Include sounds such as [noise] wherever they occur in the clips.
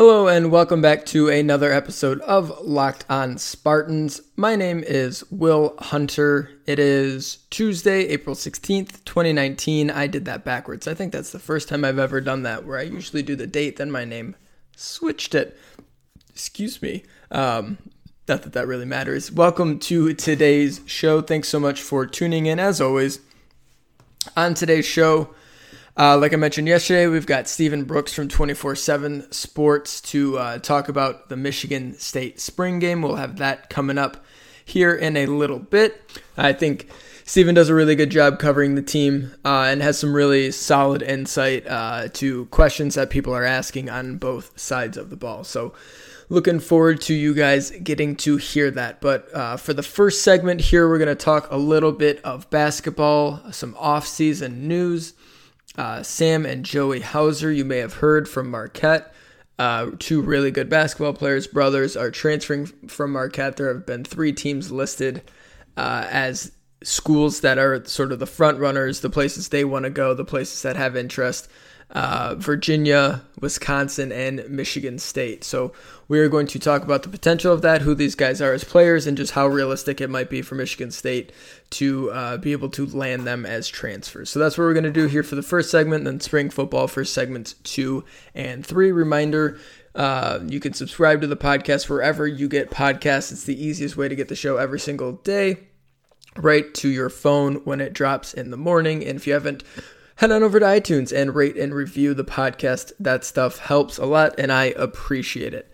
Hello, and welcome back to another episode of Locked on Spartans. My name is Will Hunter. It is Tuesday, April 16th, 2019. I did that backwards. I think that's the first time I've ever done that, where I usually do the date, then my name. Switched it. Excuse me. Um, not that that really matters. Welcome to today's show. Thanks so much for tuning in, as always. On today's show, uh, like I mentioned yesterday, we've got Stephen Brooks from 24 7 Sports to uh, talk about the Michigan State spring game. We'll have that coming up here in a little bit. I think Stephen does a really good job covering the team uh, and has some really solid insight uh, to questions that people are asking on both sides of the ball. So, looking forward to you guys getting to hear that. But uh, for the first segment here, we're going to talk a little bit of basketball, some off-season news. Uh, Sam and Joey Hauser, you may have heard from Marquette. Uh, two really good basketball players, brothers, are transferring from Marquette. There have been three teams listed uh, as schools that are sort of the front runners, the places they want to go, the places that have interest uh, Virginia, Wisconsin, and Michigan State. So we are going to talk about the potential of that, who these guys are as players, and just how realistic it might be for Michigan State to uh, be able to land them as transfers. So that's what we're going to do here for the first segment, then spring football for segments two and three. Reminder. Uh, you can subscribe to the podcast wherever you get podcasts. It's the easiest way to get the show every single day right to your phone when it drops in the morning. And if you haven't head on over to iTunes and rate and review the podcast. That stuff helps a lot and I appreciate it.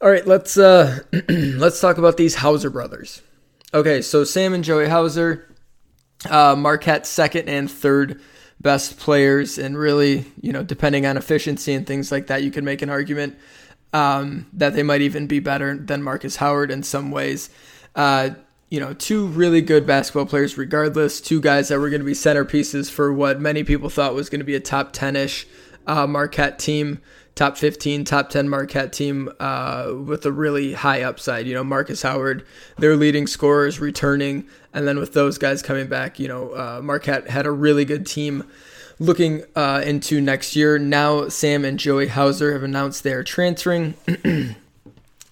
All right, let's uh [clears throat] let's talk about these Hauser brothers. Okay, so Sam and Joey Hauser, uh, Marquette second and third best players, and really, you know, depending on efficiency and things like that, you can make an argument um, that they might even be better than Markus Howard in some ways. Uh, you know, two really good basketball players, regardless. Two guys that were going to be centerpieces for what many people thought was going to be a top 10 ish uh, Marquette team, top 15, top 10 Marquette team uh, with a really high upside. You know, Markus Howard, their leading scorers returning. And then with those guys coming back, you know, uh, Marquette had a really good team looking uh, into next year. Now, Sam and Joey Hauser have announced they are transferring. [clears throat]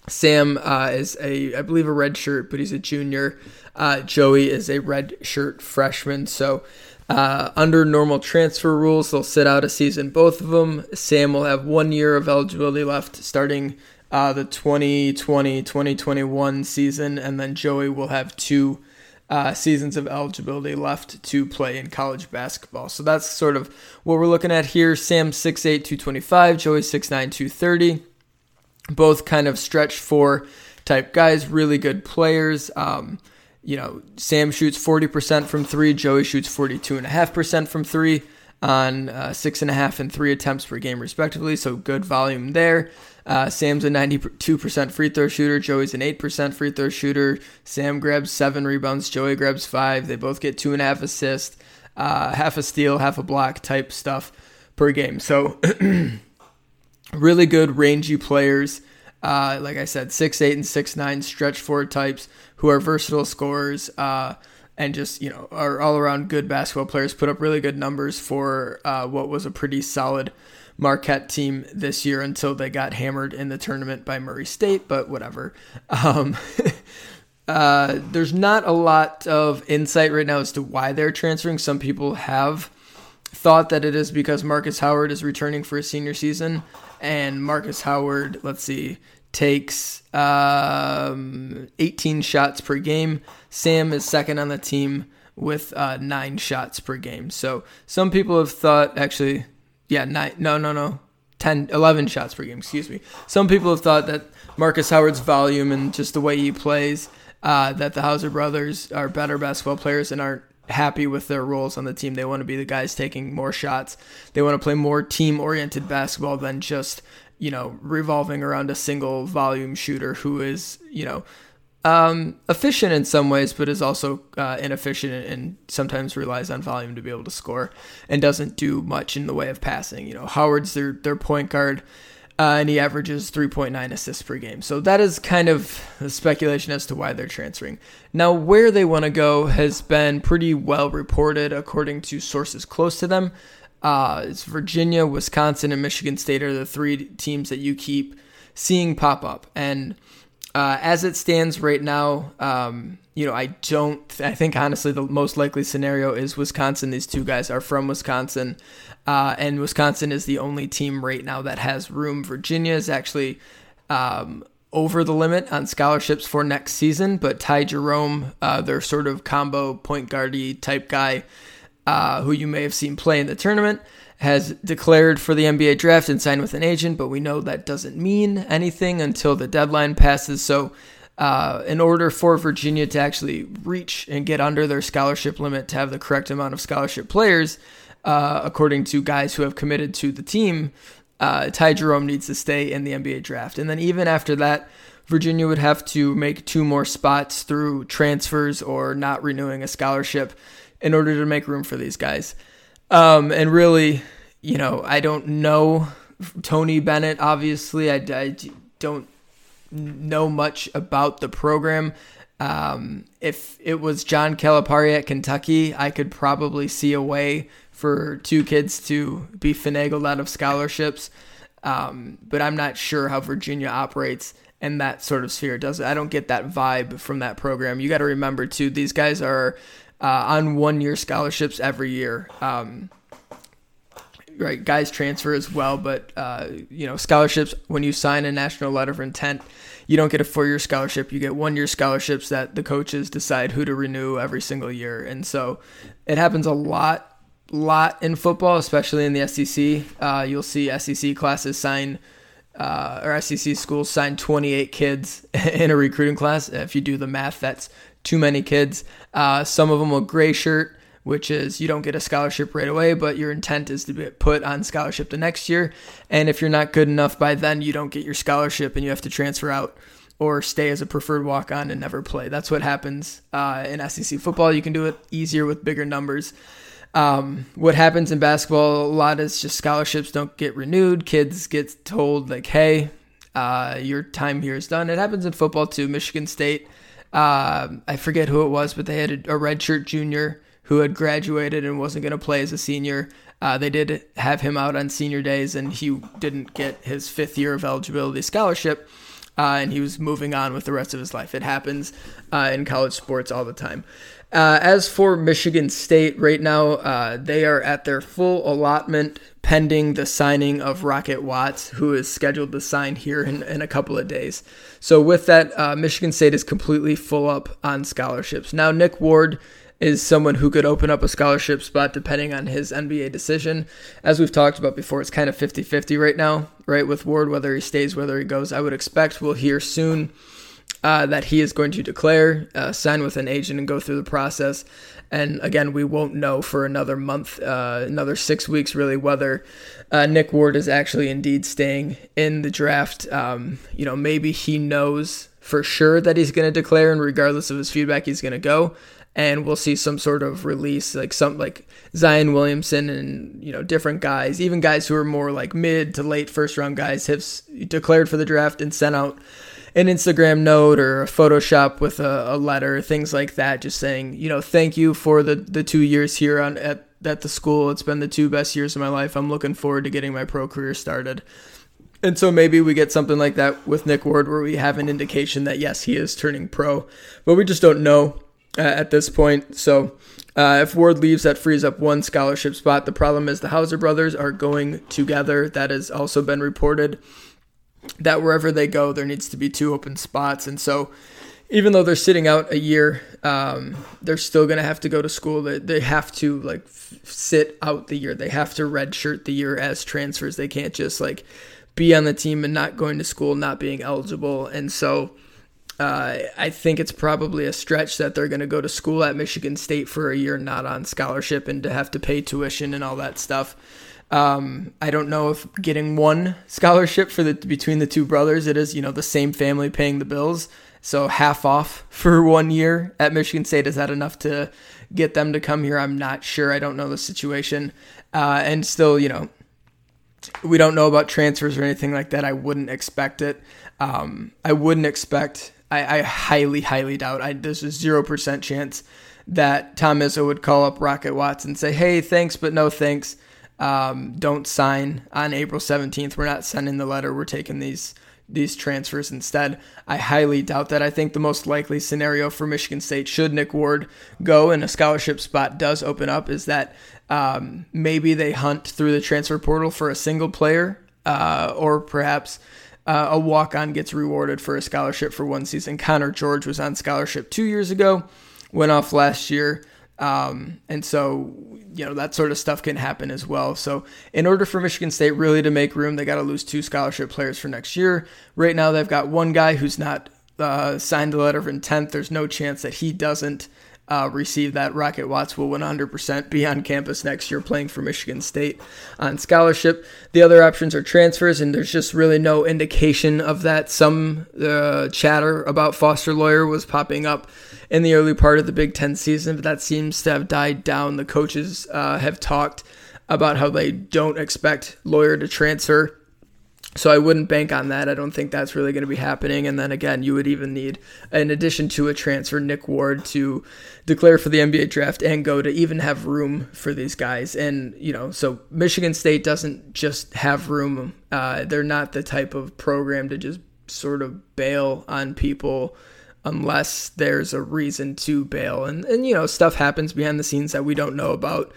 Sam uh, is a, I believe, a red shirt, but he's a junior. Uh, Joey is a red shirt freshman. So, uh, under normal transfer rules, they'll sit out a season, both of them. Sam will have one year of eligibility left starting uh, the 2020 2021 season, and then Joey will have two uh, seasons of eligibility left to play in college basketball. So, that's sort of what we're looking at here. Sam 6'8, 225, Joey 6'9, 230 both kind of stretch four type guys, really good players. Um, you know, Sam shoots 40% from three, Joey shoots 42.5% from three on uh, six and a half and three attempts per game, respectively. So good volume there. Uh, Sam's a 92% free throw shooter. Joey's an 8% free throw shooter. Sam grabs seven rebounds. Joey grabs five. They both get two and a half assists, uh, half a steal, half a block type stuff per game. So [clears throat] really good rangy players. Uh, like I said, six eight and six nine stretch forward types who are versatile scorers uh, and just you know are all around good basketball players. Put up really good numbers for uh, what was a pretty solid Marquette team this year until they got hammered in the tournament by Murray State. But whatever. Um, [laughs] uh, there's not a lot of insight right now as to why they're transferring. Some people have thought that it is because Markus Howard is returning for a senior season and Markus Howard, let's see, takes um, 18 shots per game. Sam is second on the team with uh, nine shots per game. So some people have thought, actually, yeah, nine, no, no, no, 10, 11 shots per game, excuse me. Some people have thought that Markus Howard's volume and just the way he plays, uh, that the Hauser brothers are better basketball players and aren't happy with their roles on the team. They want to be the guys taking more shots. They want to play more team oriented basketball than just, you know, revolving around a single volume shooter who is, you know, um, efficient in some ways, but is also uh, inefficient and sometimes relies on volume to be able to score and doesn't do much in the way of passing. You know, Howard's their, their point guard uh, and he averages 3.9 assists per game. So that is kind of a speculation as to why they're transferring. Now, where they want to go has been pretty well reported according to sources close to them. Uh, it's Virginia, Wisconsin, and Michigan State are the three teams that you keep seeing pop up. And uh, as it stands right now, um, you know, I don't. I think honestly, the most likely scenario is Wisconsin. These two guys are from Wisconsin, uh, and Wisconsin is the only team right now that has room. Virginia is actually um, over the limit on scholarships for next season, but Ty Jerome, uh, their sort of combo point guardy type guy, uh, who you may have seen play in the tournament, has declared for the NBA draft and signed with an agent, but we know that doesn't mean anything until the deadline passes. So, uh, in order for Virginia to actually reach and get under their scholarship limit to have the correct amount of scholarship players, uh, according to guys who have committed to the team, uh, Ty Jerome needs to stay in the NBA draft. And then even after that, Virginia would have to make two more spots through transfers or not renewing a scholarship in order to make room for these guys. Um, and really, you know, I don't know Tony Bennett, obviously. I, I don't know much about the program. Um, if it was John Calipari at Kentucky, I could probably see a way for two kids to be finagled out of scholarships. Um, but I'm not sure how Virginia operates in that sort of sphere. Does I don't get that vibe from that program. You got to remember too; these guys are uh, on one year scholarships every year. Um, right, guys transfer as well, but uh, you know scholarships when you sign a national letter of intent, you don't get a four year scholarship. You get one year scholarships that the coaches decide who to renew every single year, and so it happens a lot. Lot in football, especially in the SEC. Uh, you'll see SEC classes sign uh, or SEC schools sign 28 kids [laughs] in a recruiting class. If you do the math, that's too many kids. Uh, some of them will gray shirt, which is you don't get a scholarship right away, but your intent is to be put on scholarship the next year. And if you're not good enough by then, you don't get your scholarship and you have to transfer out or stay as a preferred walk on and never play. That's what happens uh, in SEC football. You can do it easier with bigger numbers. Um, what happens in basketball a lot is just scholarships don't get renewed. Kids get told, like, hey, uh, your time here is done. It happens in football too. Michigan State uh, I forget who it was, but they had a, a redshirt junior who had graduated and wasn't going to play as a senior. Uh, they did have him out on senior days, and he didn't get his fifth year of eligibility scholarship. Uh, and he was moving on with the rest of his life. It happens uh, in college sports all the time. Uh, as for Michigan State, right now uh, they are at their full allotment pending the signing of Rocket Watts, who is scheduled to sign here in, in a couple of days. So, with that, uh, Michigan State is completely full up on scholarships. Now, Nick Ward is someone who could open up a scholarship spot depending on his NBA decision. As we've talked about before, it's kind of 50 50 right now, right? With Ward, whether he stays, whether he goes. I would expect we'll hear soon uh, that he is going to declare, uh, sign with an agent, and go through the process. And again, we won't know for another month, uh, another six weeks, really, whether uh, Nick Ward is actually indeed staying in the draft. Um, you know, maybe he knows for sure that he's going to declare, and regardless of his feedback, he's going to go. And we'll see some sort of release, like some like Zion Williamson and you know different guys, even guys who are more like mid to late first round guys, have declared for the draft and sent out an Instagram note or a Photoshop with a, a letter, things like that, just saying, you know, thank you for the, the two years here on at, at the school. It's been the two best years of my life. I'm looking forward to getting my pro career started. And so maybe we get something like that with Nick Ward where we have an indication that yes, he is turning pro, but we just don't know uh, at this point. So uh, if Ward leaves, that frees up one scholarship spot. The problem is the Hauser brothers are going together. That has also been reported that wherever they go, there needs to be two open spots. And so, even though they're sitting out a year, um, they're still going to have to go to school. They, they have to like f- sit out the year. They have to redshirt the year as transfers. They can't just like be on the team and not going to school, not being eligible. And so, uh, I think it's probably a stretch that they're going to go to school at Michigan State for a year, not on scholarship, and to have to pay tuition and all that stuff. Um, I don't know if getting one scholarship for the between the two brothers, it is you know the same family paying the bills, so half off for one year at Michigan State is that enough to get them to come here? I'm not sure. I don't know the situation, uh, and still you know we don't know about transfers or anything like that. I wouldn't expect it. Um, I wouldn't expect. I, I highly, highly doubt. I there's a zero percent chance that Tom Izzo would call up Rocket Watts and say, "Hey, thanks, but no thanks." Um, don't sign on April 17th. We're not sending the letter. We're taking these these transfers instead. I highly doubt that. I think the most likely scenario for Michigan State, should Nick Ward go and a scholarship spot does open up, is that um, maybe they hunt through the transfer portal for a single player, uh, or perhaps uh, a walk on gets rewarded for a scholarship for one season. Connor George was on scholarship two years ago, went off last year. Um, and so, you know, that sort of stuff can happen as well. So, in order for Michigan State really to make room, they got to lose two scholarship players for next year. Right now, they've got one guy who's not uh, signed the letter of intent. There's no chance that he doesn't uh, receive that. Rocket Watts will 100% be on campus next year playing for Michigan State on scholarship. The other options are transfers, and there's just really no indication of that. Some uh, chatter about Foster Loyer was popping up in the early part of the Big Ten season, but that seems to have died down. The coaches uh, have talked about how they don't expect Loyer to transfer so I wouldn't bank on that. I don't think that's really going to be happening. And then again, you would even need, in addition to a transfer, Nick Ward to declare for the NBA draft and go to even have room for these guys. And you know, so Michigan State doesn't just have room. Uh, they're not the type of program to just sort of bail on people unless there's a reason to bail. And and you know, stuff happens behind the scenes that we don't know about.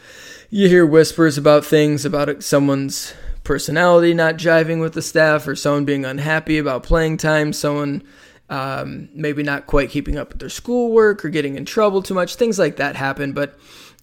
You hear whispers about things about someone's personality not jiving with the staff or someone being unhappy about playing time, someone um, maybe not quite keeping up with their schoolwork or getting in trouble too much. Things like that happen, but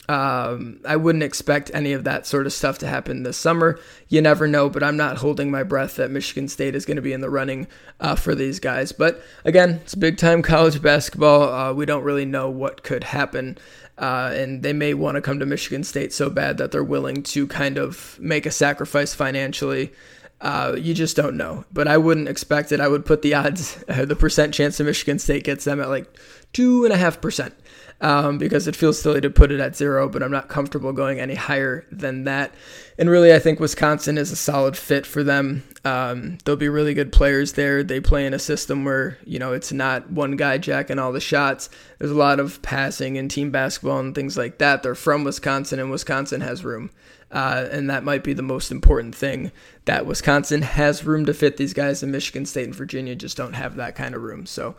um, I wouldn't expect any of that sort of stuff to happen this summer. You never know, but I'm not holding my breath that Michigan State is going to be in the running uh, for these guys. But again, it's big time college basketball. Uh, we don't really know what could happen uh, and they may want to come to Michigan State so bad that they're willing to kind of make a sacrifice financially. Uh, you just don't know. But I wouldn't expect it. I would put the odds, uh, [laughs] the percent chance of Michigan State gets them at like two and a half percent um, because it feels silly to put it at zero, but I'm not comfortable going any higher than that. And really, I think Wisconsin is a solid fit for them. Um, they'll be really good players there. They play in a system where, you know, it's not one guy jacking all the shots. There's a lot of passing and team basketball and things like that. They're from Wisconsin, and Wisconsin has room. Uh, and that might be the most important thing that Wisconsin has room to fit these guys, and Michigan State and Virginia just don't have that kind of room. So,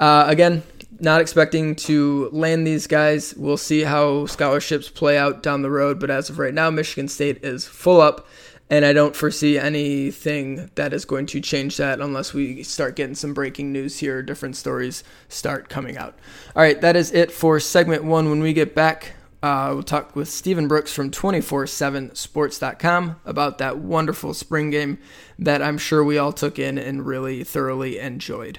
uh, again, not expecting to land these guys. We'll see how scholarships play out down the road, but as of right now, Michigan State is full up, and I don't foresee anything that is going to change that unless we start getting some breaking news here, different stories start coming out. All right, that is it for segment one. When we get back, uh, we'll talk with Stephen Brooks from 247sports.com about that wonderful spring game that I'm sure we all took in and really thoroughly enjoyed.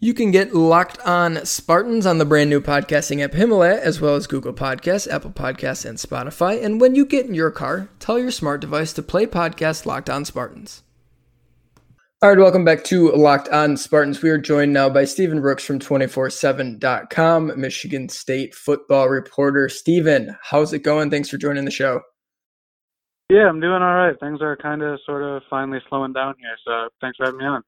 You can get Locked On Spartans on the brand new podcasting app Himalaya, as well as Google Podcasts, Apple Podcasts, and Spotify. And when you get in your car, tell your smart device to play podcast Locked On Spartans. All right, welcome back to Locked On Spartans. We are joined now by Stephen Brooks from 247.com, Michigan State football reporter. Stephen, how's it going? Thanks for joining the show. Yeah, I'm doing all right. Things are kind of sort of finally slowing down here. So thanks for having me on.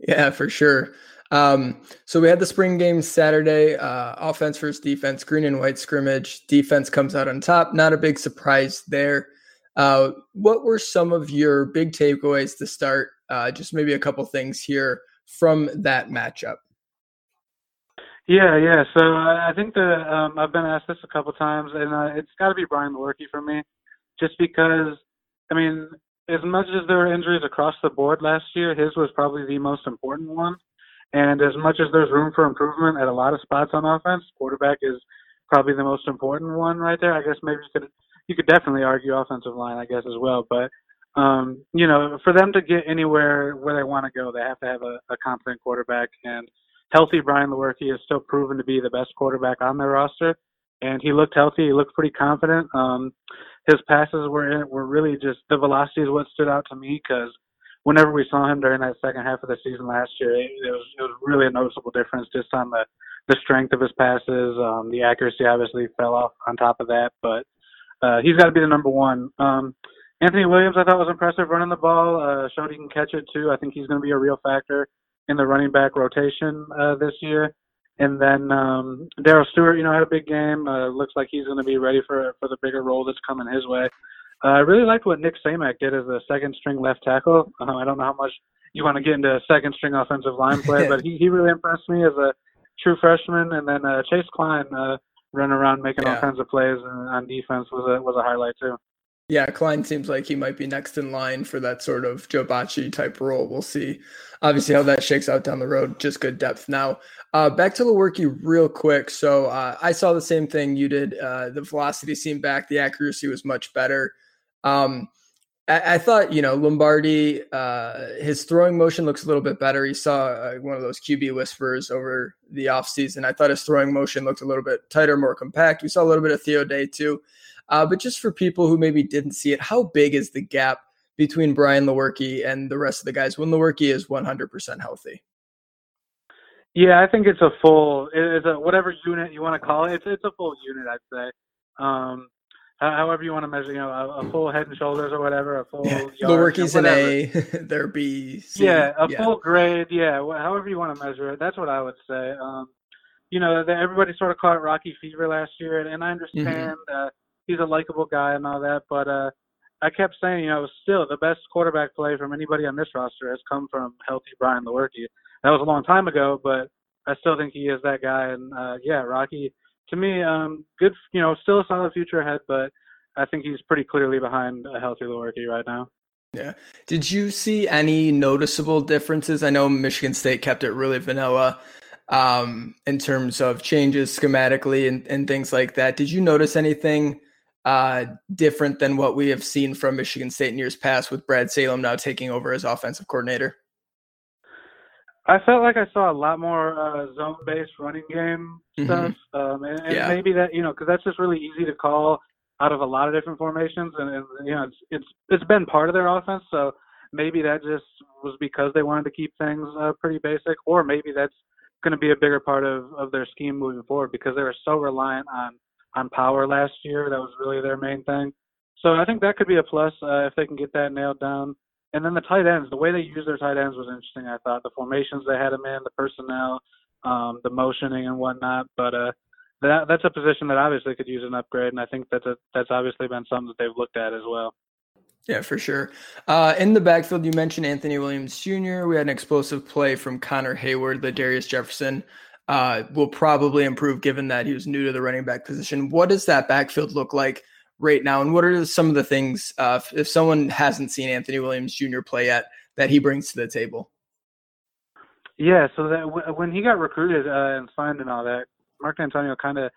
Yeah, for sure. Um, so we had the spring game Saturday, uh, offense versus defense, green and white scrimmage. Defense comes out on top. Not a big surprise there. Uh, what were some of your big takeaways to start? Uh, just maybe a couple things here from that matchup. Yeah, yeah. So I think the um, I've been asked this a couple times, and uh, it's got to be Brian Lewerke for me, just because. I mean, as much as there were injuries across the board last year, his was probably the most important one. And as much as there's room for improvement at a lot of spots on offense, quarterback is probably the most important one right there. I guess maybe you could you could definitely argue offensive line, I guess as well. But um, you know, for them to get anywhere where they want to go, they have to have a, a competent quarterback. And healthy Brian Lewerke is still proven to be the best quarterback on their roster. And he looked healthy. He looked pretty confident. Um, his passes were in, were really just the velocity is what stood out to me because whenever we saw him during that second half of the season last year, it, it was it was really a noticeable difference just on the the strength of his passes. Um, the accuracy obviously fell off on top of that, but uh, he's got to be the number one. Um, Anthony Williams, I thought was impressive running the ball. Uh, showed he can catch it too. I think he's going to be a real factor in the running back rotation uh, this year. And then um, Darrell Stewart, you know, had a big game. Uh, looks like he's going to be ready for for the bigger role that's coming his way. Uh, I really liked what Nick Samac did as a second string left tackle. Uh, I don't know how much you want to get into second string offensive line play, [laughs] but he, he really impressed me as a true freshman. And then uh, Chase Kline uh, running around making yeah. all kinds of plays on defense was a was a highlight too. Yeah, Kline seems like he might be next in line for that sort of Joe Bachie type role. We'll see, obviously, how that shakes out down the road. Just good depth. Now, uh, back to Lewerke real quick. So uh, I saw the same thing you did. Uh, the velocity seemed back. The accuracy was much better. Um, I, I, thought, you know, Lombardi, uh, his throwing motion looks a little bit better. He saw uh, one of those QB whispers over the offseason. I thought his throwing motion looked a little bit tighter, more compact. We saw a little bit of Theo Day too. Uh, but just for people who maybe didn't see it, how big is the gap between Brian Lewerke and the rest of the guys when Lewerke is 100% healthy? Yeah, I think it's a full, it's a whatever unit you want to call it. It's it's a full unit, I'd say. Um, however you want to measure, you know, a, a, full head and shoulders or whatever, a full. Yeah. Lewerke's an A, [laughs] there B. C. Yeah, a yeah. full grade. Yeah, however you want to measure it. That's what I would say. Um, you know, the, everybody sort of caught Rocky Fever last year, and, and I mm-hmm. understand. Mm-hmm. Uh, he's a likable guy and all that. But uh, I kept saying, you know, still the best quarterback play from anybody on this roster has come from healthy Brian Lewerke. That was a long time ago, but I still think he is that guy. And uh, yeah, Rocky, to me, um, good. You know, still a solid future ahead, but I think he's pretty clearly behind a healthy Lewerke right now. Yeah. Did you see any noticeable differences? I know Michigan State kept it really vanilla um, in terms of changes schematically and, and things like that. Did you notice anything uh, different than what we have seen from Michigan State in years past with Brad Salem now taking over as offensive coordinator? I felt like I saw a lot more uh, zone-based running game mm-hmm. stuff, um, and, and yeah. maybe that you know because that's just really easy to call out of a lot of different formations, and, and you know it's it's it's been part of their offense, so maybe that just was because they wanted to keep things uh, pretty basic, or maybe that's going to be a bigger part of of their scheme moving forward because they were so reliant on on power last year. That was really their main thing. So I think that could be a plus uh, if they can get that nailed down. And then the tight ends, the way they use their tight ends was interesting. I thought the formations they had them in, the personnel, um, the motioning and whatnot. But uh, that that's a position that obviously could use an upgrade, and I think that's that's obviously been something that they've looked at as well. Yeah, for sure. Uh, in the backfield, you mentioned Anthony Williams Jr. We had an explosive play from Connor Heyward, the Darius Jefferson uh, will probably improve given that he was new to the running back position. What does that backfield look like right now? And what are some of the things, uh, if, someone hasn't seen Anthony Williams Jr. play yet, that he brings to the table? Yeah, so that w- when he got recruited uh, and signed and all that, Mark Dantonio kind of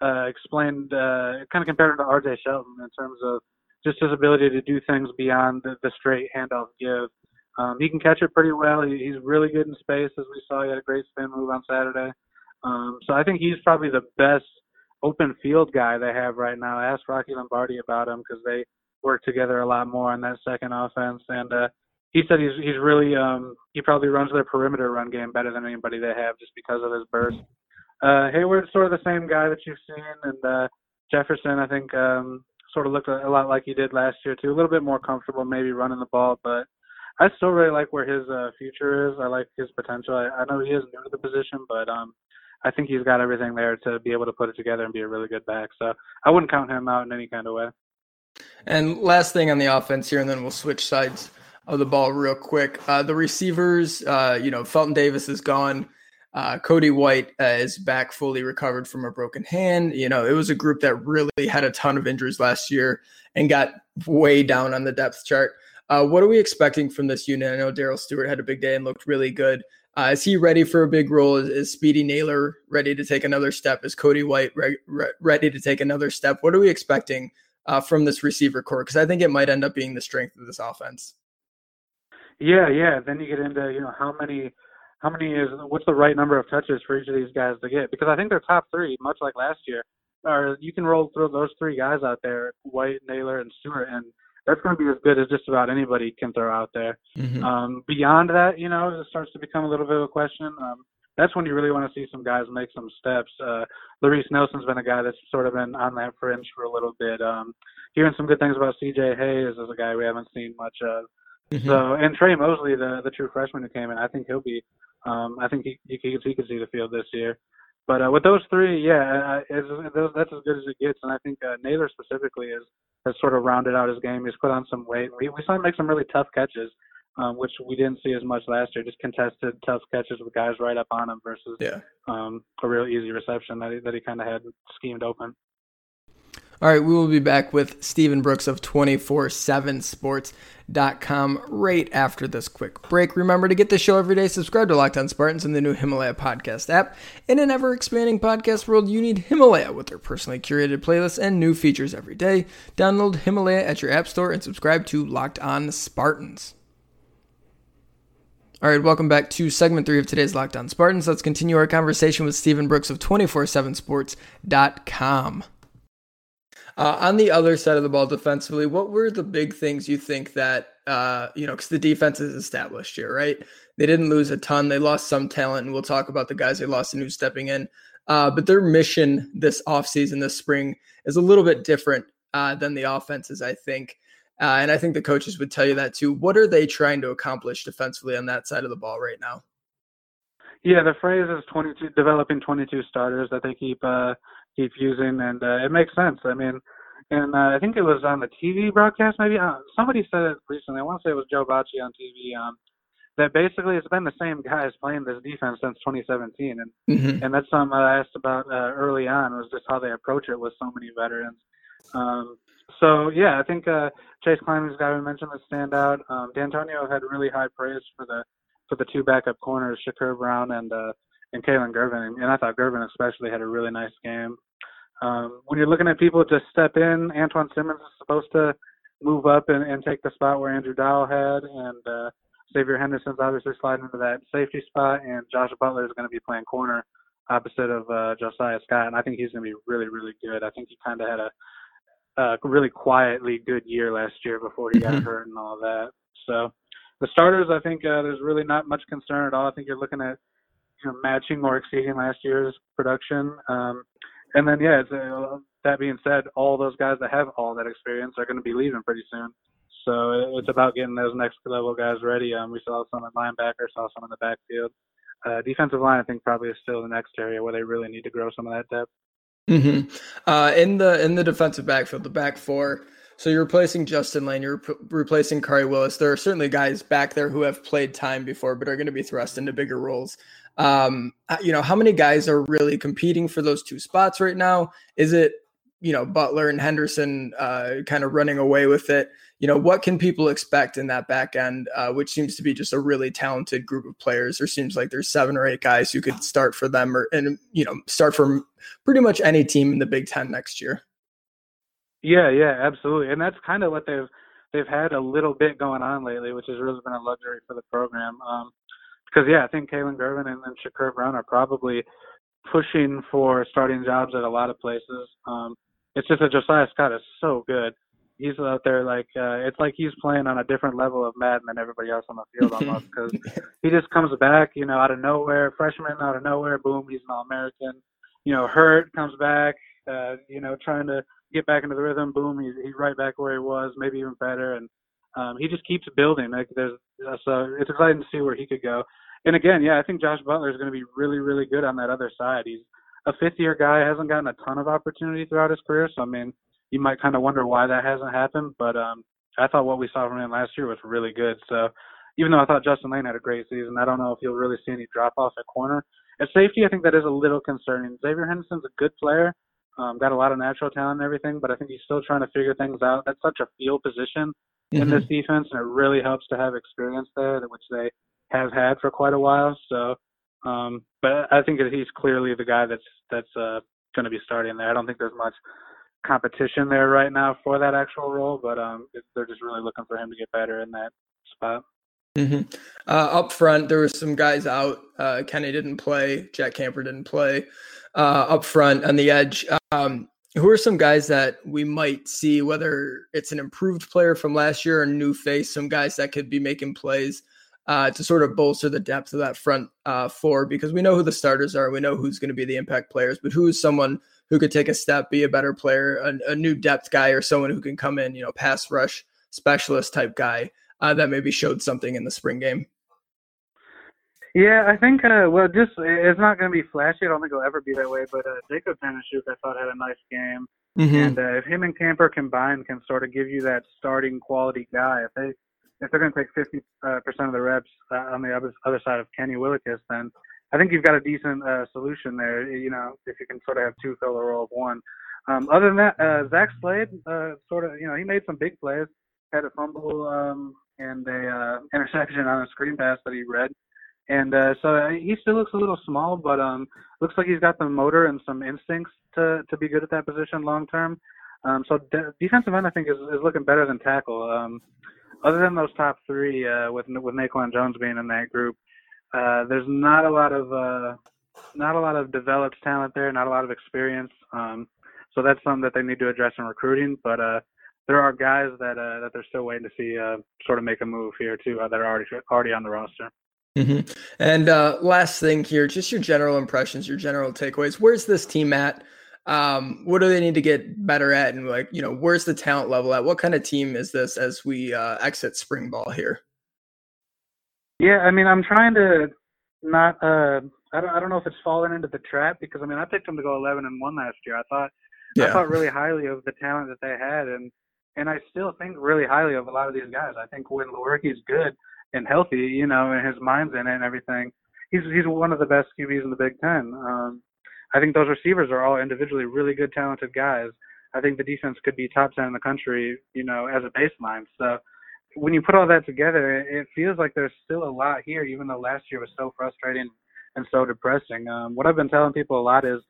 uh, explained, uh, kind of compared him to R.J. Shelton in terms of just his ability to do things beyond the, the straight handoff give. Um, he can catch it pretty well. He, he's really good in space, as we saw. He had a great spin move on Saturday. Um, so I think he's probably the best open field guy they have right now. Ask Rocky Lombardi about him because they work together a lot more on that second offense. And uh, he said he's he's really um, he probably runs their perimeter run game better than anybody they have just because of his burst. Uh, Heyward's sort of the same guy that you've seen, and uh, Jefferson I think um, sort of looked a lot like he did last year too. A little bit more comfortable maybe running the ball, but I still really like where his uh, future is. I like his potential. I, I know he is new to the position, but um, I think he's got everything there to be able to put it together and be a really good back. So I wouldn't count him out in any kind of way. And last thing on the offense here, and then we'll switch sides of the ball real quick. Uh, the receivers, uh, you know, Felton Davis is gone. Uh, Cody White uh, is back fully recovered from a broken hand. You know, it was a group that really had a ton of injuries last year and got way down on the depth chart. Uh, what are we expecting from this unit? I know Darrell Stewart had a big day and looked really good. Uh, is he ready for a big role? Is, is, Speedy Naylor ready to take another step? Is Cody White re- re- ready to take another step? What are we expecting uh, from this receiver core? Because I think it might end up being the strength of this offense. Yeah, yeah. Then you get into you know how many how many is what's the right number of touches for each of these guys to get? Because I think they're top three, much like last year. Or you can roll through those three guys out there, White, Naylor, and Stewart, and that's going to be as good as just about anybody can throw out there. Mm-hmm. Um, beyond that, you know, it starts to become a little bit of a question. Um, that's when you really want to see some guys make some steps. Uh, Laress Nelson's been a guy that's sort of been on that fringe for a little bit. Um, hearing some good things about C.J. Hayes as a guy we haven't seen much of. Mm-hmm. So, and Tre Mosley, the the true freshman who came in, I think he'll be. Um, I think he he, he could see the field this year. But uh, with those three, yeah, uh, those, that's as good as it gets. And I think uh, Naylor specifically is has sort of rounded out his game. He's put on some weight. We we saw him make some really tough catches, um, which we didn't see as much last year. Just contested tough catches with guys right up on him versus yeah. um, a real easy reception that he, that he kind of had schemed open. All right, we will be back with Stephen Brooks of 247sports.com right after this quick break. Remember to get the show every day. Subscribe to Locked On Spartans in the new Himalaya podcast app. In an ever expanding podcast world, you need Himalaya with their personally curated playlists and new features every day. Download Himalaya at your app store and subscribe to Locked On Spartans. All right, welcome back to segment three of today's Locked On Spartans. Let's continue our conversation with Stephen Brooks of 247sports.com. Uh, on the other side of the ball defensively, what were the big things you think that, uh, you know, because the defense is established here, right? They didn't lose a ton. They lost some talent, and we'll talk about the guys they lost and who's stepping in. Uh, but their mission this offseason, this spring, is a little bit different uh, than the offenses, I think. Uh, and I think the coaches would tell you that too. What are they trying to accomplish defensively on that side of the ball right now? Yeah, the phrase is 22, developing 22 starters that they keep uh, keep using, and uh, it makes sense. I mean, and uh, I think it was on the TV broadcast, maybe uh, somebody said it recently. I want to say it was Joe Bachie on TV. Um, that basically it's been the same guys playing this defense since 2017, and mm-hmm. and that's something I asked about uh, early on was just how they approach it with so many veterans. Um, so yeah, I think uh, Chase Kleinman's guy we mentioned the standout. Um, Dantonio had really high praise for the for the two backup corners, Shakur Brown and uh, and Kalon Gervin, and I thought Gervin especially had a really nice game. Um, when you're looking at people to step in, Antjuan Simmons is supposed to move up and, and take the spot where Andrew Dowell had, and uh, Xavier Henderson's obviously sliding into that safety spot, and Josh Butler is going to be playing corner opposite of uh, Josiah Scott, and I think he's going to be really, really good. I think he kind of had a, a really quietly good year last year before he got mm-hmm. hurt and all that. So the starters, I think uh, there's really not much concern at all. I think you're looking at you know matching or exceeding last year's production. Um, and then yeah, uh, that being said, all those guys that have all that experience are going to be leaving pretty soon. So it's about getting those next level guys ready. Um, we saw some at linebacker, saw some in the backfield. Uh, defensive line, I think, probably is still the next area where they really need to grow some of that depth. Mm-hmm. Uh, in the in the defensive backfield, the back four. So you're replacing Justin Layne, you're re- replacing Khari Willis. There are certainly guys back there who have played time before, but are going to be thrust into bigger roles. Um, uh, you know, how many guys are really competing for those two spots right now? Is it, you know, Butler and Henderson uh, kind of running away with it? You know, what can people expect in that back end, uh, which seems to be just a really talented group of players? There seems like there's seven or eight guys who could start for them or, and, you know, start from pretty much any team in the Big Ten next year. Yeah, yeah, absolutely. And that's kind of what they've, they've had a little bit going on lately, which has really been a luxury for the program. Um, because yeah, I think Kalon Gervin and, and Shakur Brown are probably pushing for starting jobs at a lot of places. Um, it's just that Josiah Scott is so good. He's out there like uh, it's like he's playing on a different level of Madden than everybody else on the field [laughs] almost because he just comes back, you know, out of nowhere, freshman out of nowhere, boom, he's an All American. You know, hurt comes back, uh, you know, trying to get back into the rhythm, boom, he's he's right back where he was, maybe even better, and um, he just keeps building. Like there's uh, so it's exciting to see where he could go. And again, yeah, I think Josh Butler is going to be really, really good on that other side. He's a fifth year guy, hasn't gotten a ton of opportunity throughout his career. So I mean, you might kind of wonder why that hasn't happened. But um, I thought what we saw from him last year was really good. So even though I thought Justin Layne had a great season, I don't know if you'll really see any drop off at corner. At safety, I think that is a little concerning. Xavier Henderson's a good player, um, got a lot of natural talent and everything, but I think he's still trying to figure things out. That's such a field position in mm-hmm. this defense, and it really helps to have experience there, which they have had for quite a while. So, um, but I think that he's clearly the guy that's that's uh, going to be starting there. I don't think there's much competition there right now for that actual role, but um, they're just really looking for him to get better in that spot. Mm-hmm. Uh, up front, there were some guys out. Uh, Kenny didn't play. Jack Camper didn't play. Uh, up front on the edge, um, who are some guys that we might see, whether it's an improved player from last year or new face, some guys that could be making plays uh, to sort of bolster the depth of that front uh, four because we know who the starters are, we know who's going to be the impact players, but who is someone who could take a step, be a better player, a, a new depth guy, or someone who can come in, you know, pass rush specialist type guy uh, that maybe showed something in the spring game. Yeah, I think uh well just it's not gonna be flashy, I don't think it'll ever be that way, but uh Jacub Panasiuk I thought had a nice game. Mm-hmm. And uh, if him and Camper combined can sort of give you that starting quality guy, if they if they're going to take 50 uh, percent of the reps uh, on the other other side of Kenny Willekes, then I think you've got a decent uh, solution there. You know, if you can sort of have two fill the role of one. Um, other than that, uh, Zach Slade, uh, sort of, you know, he made some big plays. Had a fumble um, and a uh, interception on a screen pass that he read. And uh, so he still looks a little small, but um, looks like he's got the motor and some instincts to to be good at that position long term. Um, so de- defensive end, I think, is, is looking better than tackle. Um, other than those top three, uh, with with Naquan Jones being in that group, uh, there's not a lot of uh, not a lot of developed talent there, not a lot of experience. Um, so that's something that they need to address in recruiting. But uh, there are guys that uh, that they're still waiting to see uh, sort of make a move here too uh, that are already already on the roster. Mm-hmm. And uh, last thing here, just your general impressions, your general takeaways. Where's this team at? Um, what do they need to get better at? And like, you know, where's the talent level at? What kind of team is this as we uh, exit spring ball here? Yeah, I mean, I'm trying to not. Uh, I don't. I don't know if it's fallen into the trap because I mean, I picked them to go 11 and one last year. I thought. Yeah. I thought really highly of the talent that they had, and and I still think really highly of a lot of these guys. I think when Lewerke's good, and healthy, you know, and his mind's in it and everything, he's he's one of the best QBs in the Big Ten. Um, I think those receivers are all individually really good, talented guys. I think the defense could be top ten in the country, you know, as a baseline. So when you put all that together, it feels like there's still a lot here, even though last year was so frustrating and so depressing. Um, what I've been telling people a lot is,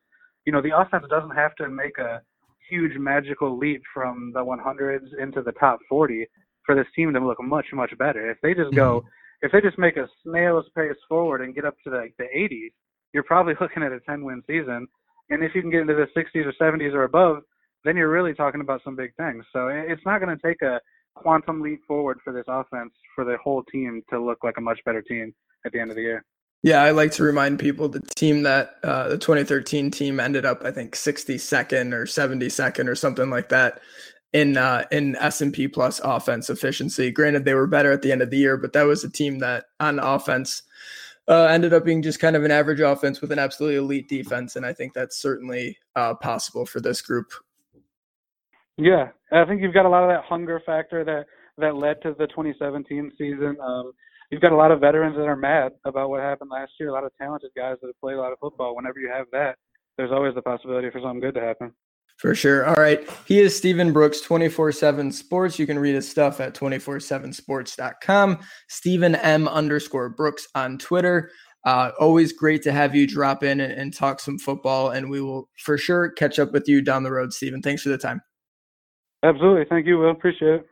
you know, the offense doesn't have to make a huge magical leap from the 100s into the top 40 for this team to look much much better. If they just go, mm-hmm. if they just make a snail's pace forward and get up to the, like the 80s, you're probably [laughs] looking at a 10 win season. And if you can get into the 60s or 70s or above, then you're really talking about some big things. So it's not going to take a quantum leap forward for this offense for the whole team to look like a much better team at the end of the year. Yeah, I like to remind people the team that uh, the 2013 team ended up, I think, 62nd or 72nd or something like that in uh, in S and P plus offense efficiency. Granted, they were better at the end of the year, but that was a team that on offense uh, ended up being just kind of an average offense with an absolutely elite defense, and I think that's certainly uh, possible for this group. Yeah, I think you've got a lot of that hunger factor that that led to the 2017 season. Um, you've got a lot of veterans that are mad about what happened last year. A lot of talented guys that have played a lot of football. Whenever you have that, there's always the possibility for something good to happen. For sure. All right. He is Stephen Brooks, 24 7 sports. You can read his stuff at 247sports.com. Stephen M underscore Brooks on Twitter. Uh, always great to have you drop in and, and, talk some football. And we will for sure catch up with you down the road, Stephen. Thanks for the time. Absolutely. Thank you, Will. Appreciate it.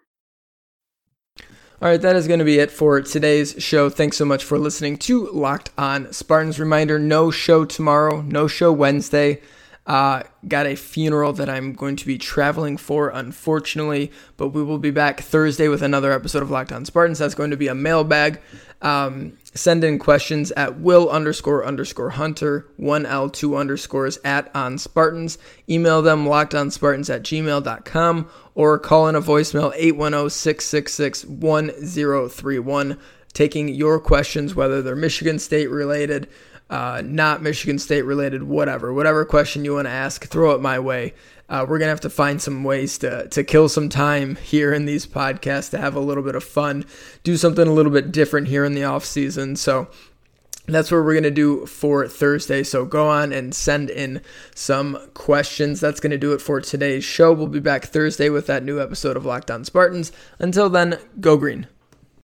All right, that is going to be it for today's show. Thanks so much for listening to Locked On Spartans. Reminder no show tomorrow, no show Wednesday. Uh, got a funeral that I'm going to be traveling for, unfortunately, but we will be back Thursday with another episode of Locked On Spartans. That's going to be a mailbag. Um, send in questions at will underscore underscore hunter, 1L, two underscores at on Spartans. Email them lockedonspartans at gmail.com or call in a voicemail 810 666 1031, taking your questions, whether they're Michigan State related uh, not Michigan State related, whatever, whatever question you want to ask, throw it my way. Uh, we're gonna have to find some ways to to kill some time here in these podcasts to have a little bit of fun, do something a little bit different here in the off season. So that's what we're going to do for Thursday. So go on and send in some questions. That's going to do it for today's show. We'll be back Thursday with that new episode of Locked On Spartans. Until then, go green.